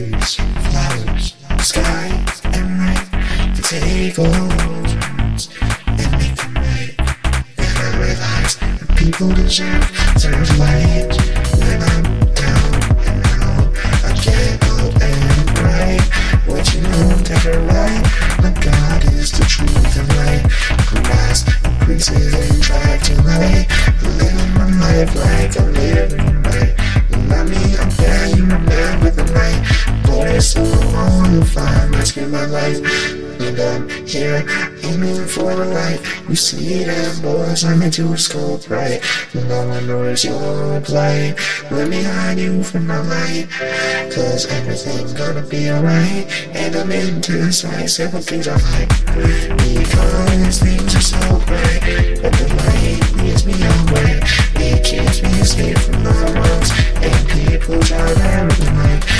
trees, flowers, sky, and to take all those and make them right. And I realize that people deserve certain light when I'm down and out. I get up and right. What you know, take it right. But God is the truth and light. Grass increases and track tonight. Living my life like I'm living long to find, risking my life. And I'm here, aiming for the light. You see them boys, I'm into a scope, right? And all I your plight. Let me hide you from the light. Cause everything's gonna be alright. And I'm into this light, several things I like. Because things are so bright. But the light leads me away. It keeps me safe from the wrongs. And people try to ruin the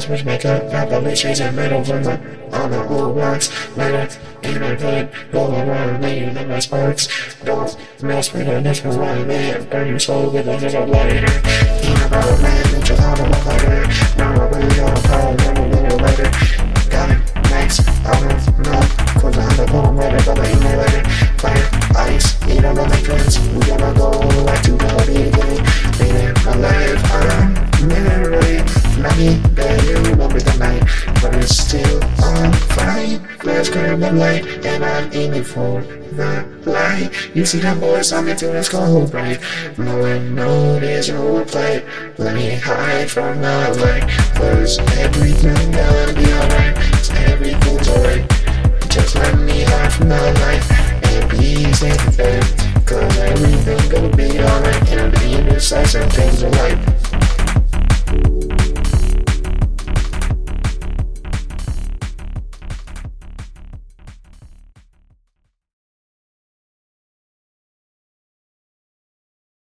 This was makeup. Got the shades and metal from the on the old rocks. Later, in my blood, roll around me and my sparks. Don't mess with a natural one man. Burn your soul with a little lighter. Think about man, that you're on a lighter. Now I'm really on a power, Curve light, and I'm aiming for the light. You see them boys, I'm into this cold bright. No one knows your plight. Let me hide from the light. Cause everything gonna be alright. Everything's alright. Just let me hide from the light. And be safe and fair. Cause everything gonna be alright. And be indecisive things are right.